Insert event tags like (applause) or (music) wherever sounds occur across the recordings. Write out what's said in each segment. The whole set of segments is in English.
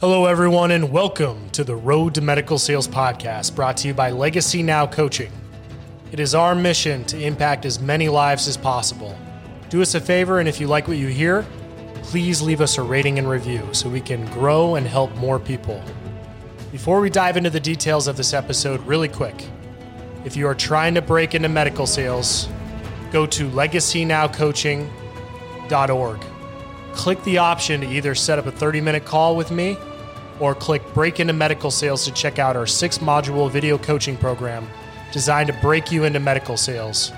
Hello, everyone, and welcome to the Road to Medical Sales podcast brought to you by Legacy Now Coaching. It is our mission to impact as many lives as possible. Do us a favor, and if you like what you hear, please leave us a rating and review so we can grow and help more people. Before we dive into the details of this episode, really quick if you are trying to break into medical sales, go to legacynowcoaching.org. Click the option to either set up a 30 minute call with me or click Break into Medical Sales to check out our six module video coaching program designed to break you into medical sales.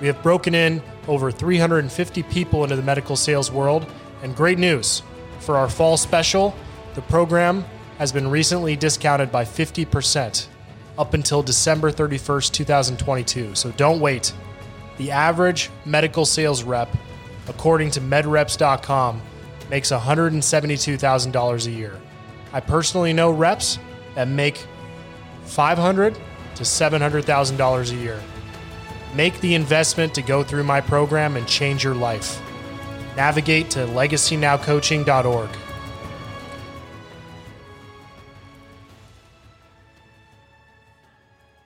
We have broken in over 350 people into the medical sales world, and great news for our fall special, the program has been recently discounted by 50% up until December 31st, 2022. So don't wait. The average medical sales rep, according to medreps.com, makes $172,000 a year. I personally know reps that make $500 to $700,000 a year. Make the investment to go through my program and change your life. Navigate to legacynowcoaching.org.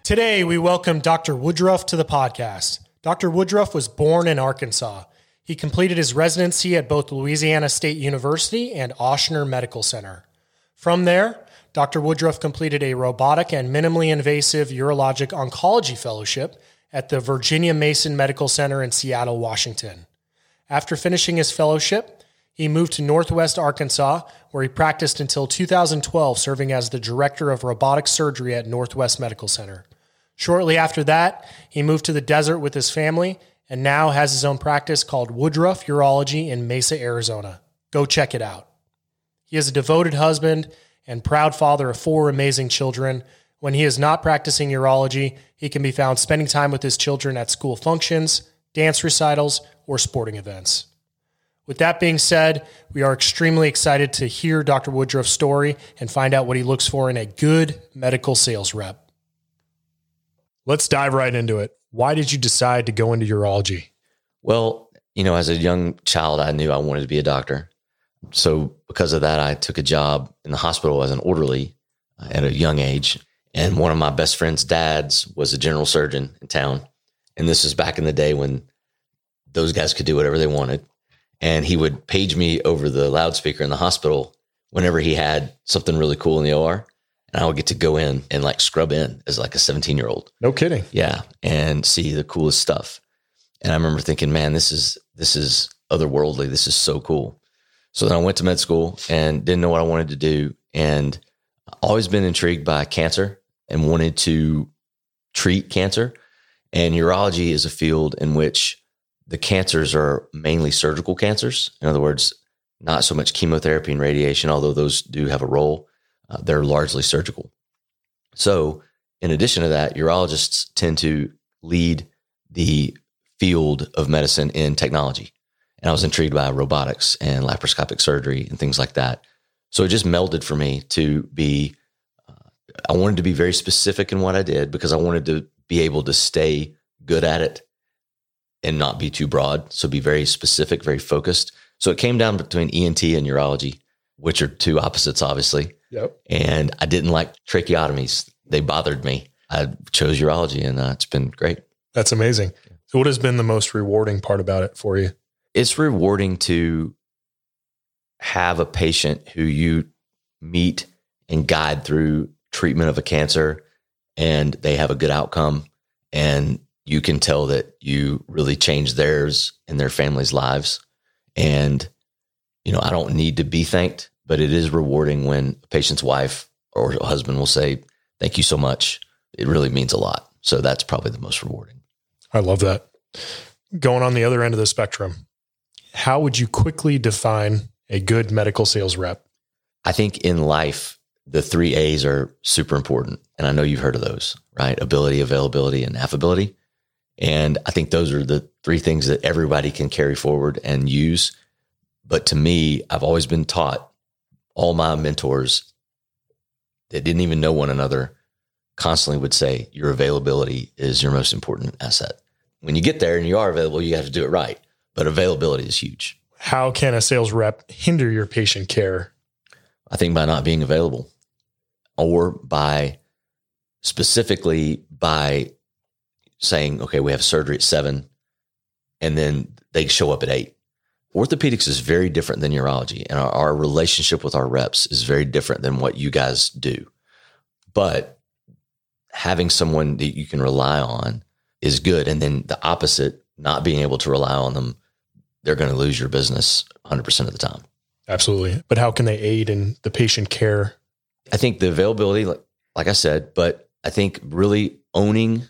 Today, we welcome Dr. Woodruff to the podcast. Dr. Woodruff was born in Arkansas. He completed his residency at both Louisiana State University and Ochsner Medical Center. From there, Dr. Woodruff completed a robotic and minimally invasive urologic oncology fellowship at the Virginia Mason Medical Center in Seattle, Washington. After finishing his fellowship, he moved to Northwest Arkansas, where he practiced until 2012, serving as the director of robotic surgery at Northwest Medical Center. Shortly after that, he moved to the desert with his family and now has his own practice called Woodruff Urology in Mesa, Arizona. Go check it out. He is a devoted husband and proud father of four amazing children. When he is not practicing urology, he can be found spending time with his children at school functions, dance recitals, or sporting events. With that being said, we are extremely excited to hear Dr. Woodruff's story and find out what he looks for in a good medical sales rep. Let's dive right into it. Why did you decide to go into urology? Well, you know, as a young child, I knew I wanted to be a doctor. So, because of that, I took a job in the hospital as an orderly uh, at a young age. And one of my best friend's dads was a general surgeon in town. And this was back in the day when those guys could do whatever they wanted. And he would page me over the loudspeaker in the hospital whenever he had something really cool in the OR. And I would get to go in and like scrub in as like a 17 year old. No kidding. Yeah. And see the coolest stuff. And I remember thinking, man, this is, this is otherworldly. This is so cool. So then I went to med school and didn't know what I wanted to do. And always been intrigued by cancer and wanted to treat cancer. And urology is a field in which the cancers are mainly surgical cancers. In other words, not so much chemotherapy and radiation, although those do have a role. Uh, they're largely surgical. So, in addition to that, urologists tend to lead the field of medicine in technology. And I was intrigued by robotics and laparoscopic surgery and things like that. So it just melded for me to be, uh, I wanted to be very specific in what I did because I wanted to be able to stay good at it and not be too broad. So be very specific, very focused. So it came down between ENT and urology, which are two opposites, obviously. Yep. And I didn't like tracheotomies. They bothered me. I chose urology and uh, it's been great. That's amazing. So, what has been the most rewarding part about it for you? It's rewarding to have a patient who you meet and guide through treatment of a cancer and they have a good outcome and you can tell that you really changed theirs and their family's lives. And, you know, I don't need to be thanked, but it is rewarding when a patient's wife or husband will say, Thank you so much. It really means a lot. So that's probably the most rewarding. I love that. Going on the other end of the spectrum, how would you quickly define a good medical sales rep? I think in life, the three A's are super important. And I know you've heard of those, right? Ability, availability, and affability. And I think those are the three things that everybody can carry forward and use. But to me, I've always been taught all my mentors that didn't even know one another constantly would say your availability is your most important asset. When you get there and you are available, you have to do it right. But availability is huge. How can a sales rep hinder your patient care? I think by not being available or by specifically by saying, okay, we have surgery at seven and then they show up at eight. Orthopedics is very different than urology, and our, our relationship with our reps is very different than what you guys do. But having someone that you can rely on is good. And then the opposite, not being able to rely on them, they're going to lose your business 100% of the time. Absolutely. But how can they aid in the patient care? I think the availability, like, like I said, but I think really owning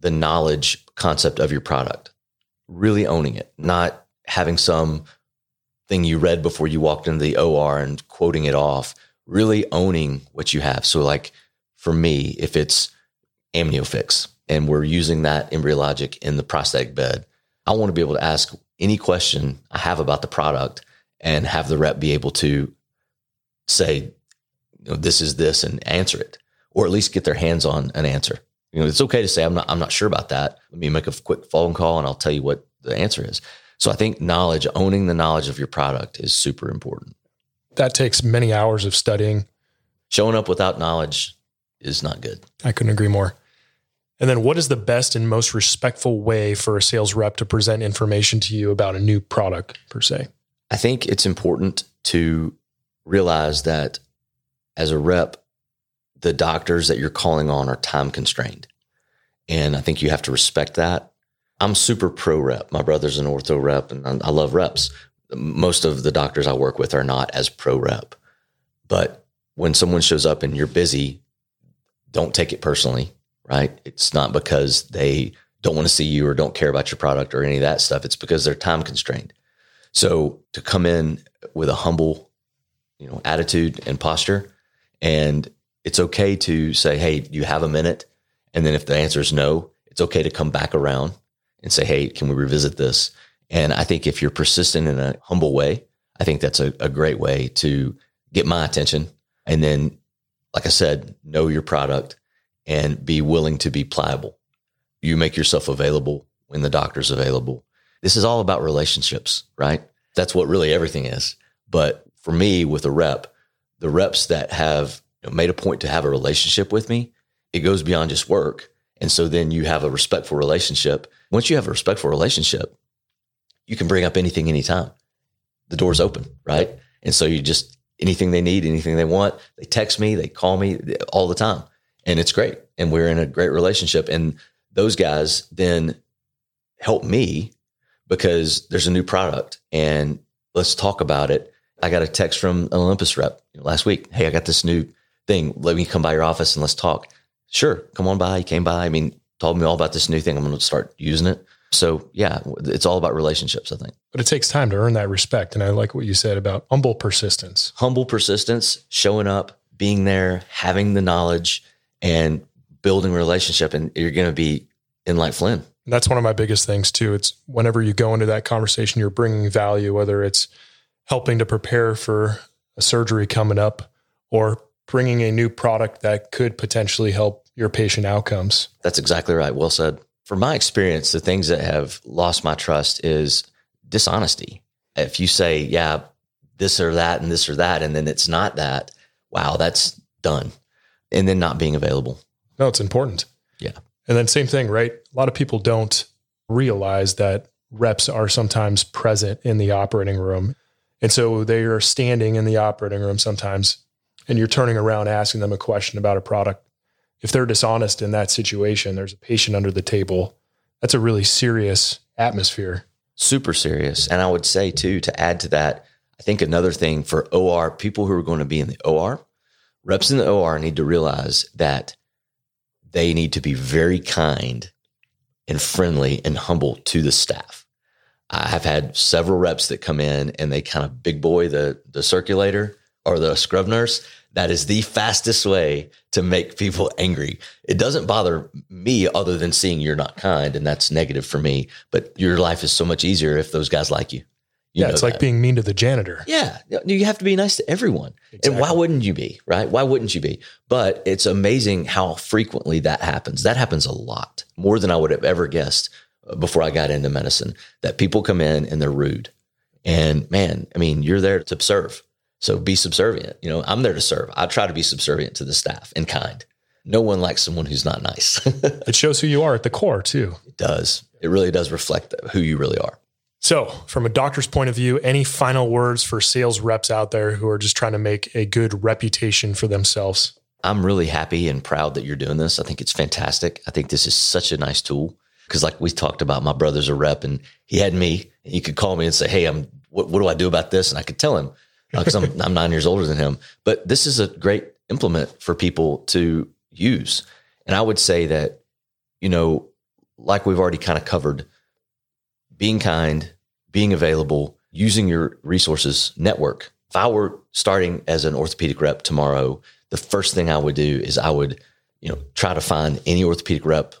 the knowledge concept of your product, really owning it, not having some thing you read before you walked into the OR and quoting it off, really owning what you have. So, like for me, if it's AmnioFix and we're using that embryologic in the prostatic bed, I want to be able to ask any question I have about the product and have the rep be able to say, you know, this is this and answer it, or at least get their hands on an answer. You know, it's okay to say, I'm not, I'm not sure about that. Let me make a quick phone call and I'll tell you what the answer is. So I think knowledge, owning the knowledge of your product is super important. That takes many hours of studying. Showing up without knowledge is not good. I couldn't agree more. And then, what is the best and most respectful way for a sales rep to present information to you about a new product, per se? I think it's important to realize that as a rep, the doctors that you're calling on are time constrained. And I think you have to respect that. I'm super pro rep. My brother's an ortho rep, and I love reps. Most of the doctors I work with are not as pro rep. But when someone shows up and you're busy, don't take it personally right? It's not because they don't want to see you or don't care about your product or any of that stuff. It's because they're time constrained. So to come in with a humble, you know, attitude and posture, and it's okay to say, "Hey, you have a minute?" And then if the answer is no, it's okay to come back around and say, "Hey, can we revisit this?" And I think if you're persistent in a humble way, I think that's a, a great way to get my attention. And then, like I said, know your product and be willing to be pliable. You make yourself available when the doctor's available. This is all about relationships, right? That's what really everything is. But for me, with a rep, the reps that have made a point to have a relationship with me, it goes beyond just work. And so then you have a respectful relationship. Once you have a respectful relationship, you can bring up anything anytime. The door's open, right? And so you just anything they need, anything they want, they text me, they call me all the time and it's great. And we're in a great relationship. And those guys then help me because there's a new product and let's talk about it. I got a text from an Olympus rep last week. Hey, I got this new thing. Let me come by your office and let's talk. Sure, come on by. He came by. I mean, told me all about this new thing. I'm going to start using it. So yeah, it's all about relationships, I think. But it takes time to earn that respect. And I like what you said about humble persistence. Humble persistence, showing up, being there, having the knowledge, and building relationship and you're going to be in like Flynn. That's one of my biggest things too. It's whenever you go into that conversation, you're bringing value, whether it's helping to prepare for a surgery coming up or bringing a new product that could potentially help your patient outcomes. That's exactly right. Well said. From my experience, the things that have lost my trust is dishonesty. If you say, yeah, this or that and this or that, and then it's not that, wow, that's done and then not being available. No, it's important. Yeah. And then same thing, right? A lot of people don't realize that reps are sometimes present in the operating room. And so they are standing in the operating room sometimes and you're turning around asking them a question about a product. If they're dishonest in that situation, there's a patient under the table. That's a really serious atmosphere. Super serious. And I would say too, to add to that, I think another thing for OR, people who are going to be in the OR, reps in the OR need to realize that they need to be very kind and friendly and humble to the staff. I have had several reps that come in and they kind of big boy the the circulator or the scrub nurse. That is the fastest way to make people angry. It doesn't bother me other than seeing you're not kind and that's negative for me, but your life is so much easier if those guys like you. You yeah, it's like being mean to the janitor. Yeah, you have to be nice to everyone. Exactly. And why wouldn't you be, right? Why wouldn't you be? But it's amazing how frequently that happens. That happens a lot, more than I would have ever guessed uh, before I got into medicine, that people come in and they're rude. And man, I mean, you're there to serve. So be subservient. You know, I'm there to serve. I try to be subservient to the staff and kind. No one likes someone who's not nice. (laughs) it shows who you are at the core, too. It does. It really does reflect who you really are. So, from a doctor's point of view, any final words for sales reps out there who are just trying to make a good reputation for themselves? I'm really happy and proud that you're doing this. I think it's fantastic. I think this is such a nice tool because, like we talked about, my brother's a rep and he had me. He could call me and say, "Hey, I'm what, what do I do about this?" And I could tell him because uh, I'm, I'm nine years older than him. But this is a great implement for people to use. And I would say that, you know, like we've already kind of covered, being kind, being available, using your resources, network. If I were starting as an orthopedic rep tomorrow, the first thing I would do is I would, you know, try to find any orthopedic rep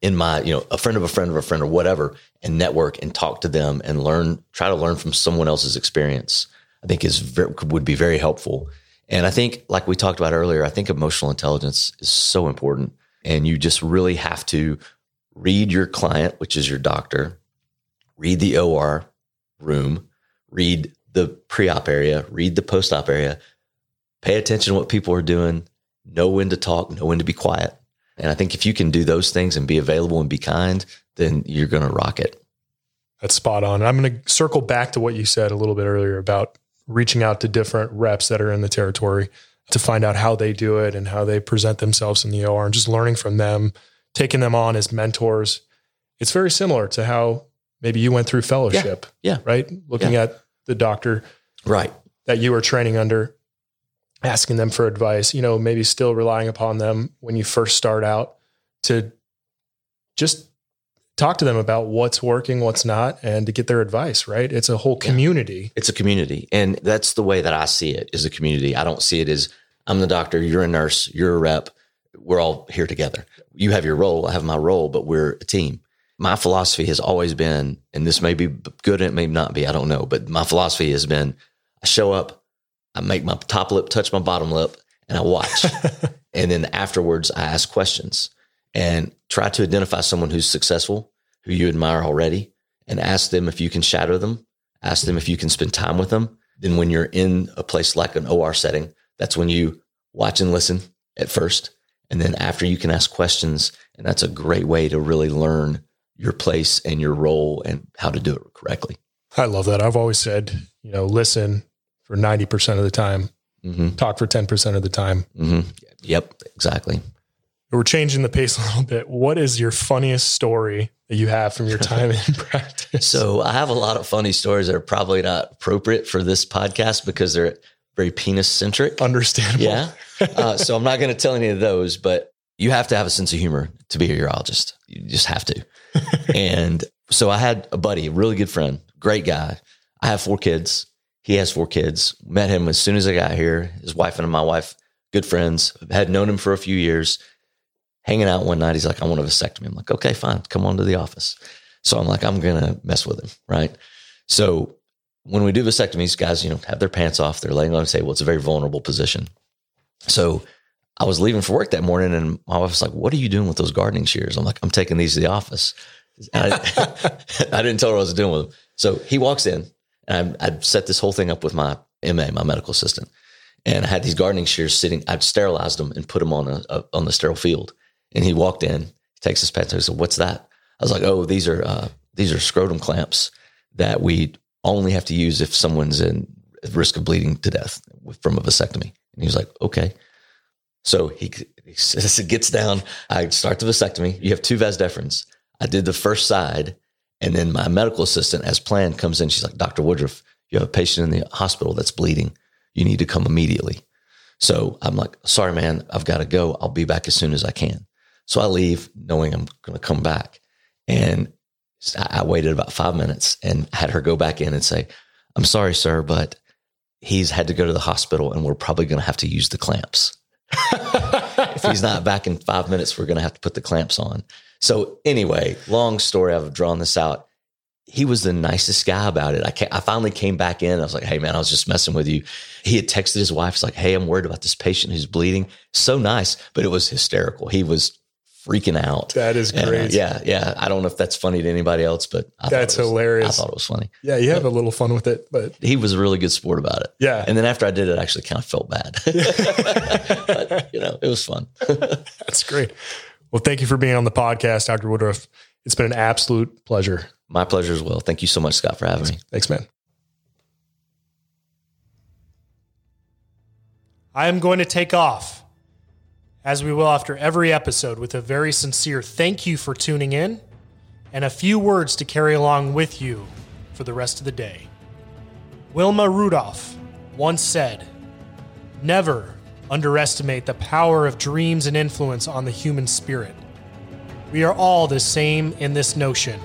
in my, you know, a friend of a friend of a friend or whatever, and network and talk to them and learn, try to learn from someone else's experience. I think is would be very helpful. And I think, like we talked about earlier, I think emotional intelligence is so important. And you just really have to read your client, which is your doctor, read the OR room, read the pre op area, read the post op area, pay attention to what people are doing, know when to talk, know when to be quiet. And I think if you can do those things and be available and be kind, then you're going to rock it. That's spot on. I'm going to circle back to what you said a little bit earlier about reaching out to different reps that are in the territory to find out how they do it and how they present themselves in the OR and just learning from them, taking them on as mentors. It's very similar to how maybe you went through fellowship. Yeah. yeah. Right. Looking yeah. at the doctor. Right. That you were training under, asking them for advice, you know, maybe still relying upon them when you first start out to just talk to them about what's working, what's not, and to get their advice, right? It's a whole community. It's a community. And that's the way that I see it is a community. I don't see it as I'm the doctor, you're a nurse, you're a rep. We're all here together. You have your role, I have my role, but we're a team. My philosophy has always been, and this may be good and it may not be, I don't know, but my philosophy has been I show up, I make my top lip touch my bottom lip, and I watch. (laughs) and then afterwards, I ask questions and try to identify someone who's successful, who you admire already, and ask them if you can shadow them, ask them if you can spend time with them. Then, when you're in a place like an OR setting, that's when you watch and listen at first. And then after you can ask questions. And that's a great way to really learn your place and your role and how to do it correctly. I love that. I've always said, you know, listen for 90% of the time, mm-hmm. talk for 10% of the time. Mm-hmm. Yep, exactly we're changing the pace a little bit. What is your funniest story that you have from your time in (laughs) practice? So I have a lot of funny stories that are probably not appropriate for this podcast because they're very penis centric. Understandable. Yeah. Uh, so I'm not going to tell any of those, but you have to have a sense of humor to be a urologist. You just have to. (laughs) and so I had a buddy, a really good friend, great guy. I have four kids. He has four kids. Met him as soon as I got here. His wife and my wife, good friends. Had known him for a few years hanging out one night. He's like, I want a vasectomy. I'm like, okay, fine. Come on to the office. So I'm like, I'm going to mess with him. Right. So when we do vasectomies, guys, you know, have their pants off. They're laying on the table. It's a very vulnerable position. So I was leaving for work that morning and my wife was like, what are you doing with those gardening shears? I'm like, I'm taking these to the office. I, (laughs) I, didn't tell her what I was doing with them. So he walks in and I, I'd set this whole thing up with my MA, my medical assistant. And I had these gardening shears sitting, I'd sterilized them and put them on a, a on the sterile field. And he walked in, takes his pants. He said, "What's that?" I was like, "Oh, these are uh, these are scrotum clamps that we only have to use if someone's in risk of bleeding to death from a vasectomy." And he was like, "Okay." So he, (laughs) he gets down. I start the vasectomy. You have two vas deferens. I did the first side, and then my medical assistant, as planned, comes in. She's like, "Dr. Woodruff, you have a patient in the hospital that's bleeding. You need to come immediately." So I'm like, "Sorry, man, I've got to go. I'll be back as soon as I can." So I leave knowing I'm going to come back. And I waited about five minutes and had her go back in and say, I'm sorry, sir, but he's had to go to the hospital and we're probably going to have to use the clamps. (laughs) if he's not back in five minutes, we're going to have to put the clamps on. So, anyway, long story, I've drawn this out. He was the nicest guy about it. I, I finally came back in. I was like, hey, man, I was just messing with you. He had texted his wife. He's like, hey, I'm worried about this patient who's bleeding. So nice, but it was hysterical. He was freaking out. That is And, uh, great. yeah, yeah. I don't know if that's funny to anybody else, but I That's was- hilarious. I thought it was funny. Yeah, you have a little fun with it, but He was a really good sport about it. yeah, And then after I did it, I actually kind of felt bad. (laughs) but, you know, it was fun. (laughs) that's great. Well, thank you for being on the podcast, Dr. Woodruff. It's been an absolute pleasure. My pleasure as well. Thank you so much, Scott, for having me. Thanks, man. I am going to take off, as we will after every episode, with a very sincere thank you for tuning in and a few words to carry along with you for the rest of the day. Wilma Rudolph once said, Never underestimate the power of dreams and influence on the human spirit. We are all the same in this notion.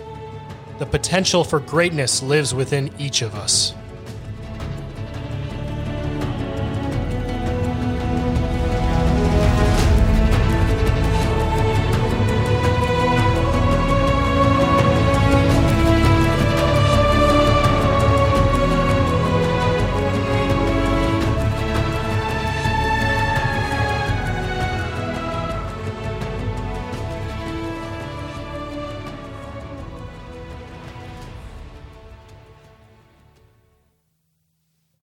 The potential for greatness lives within each of us.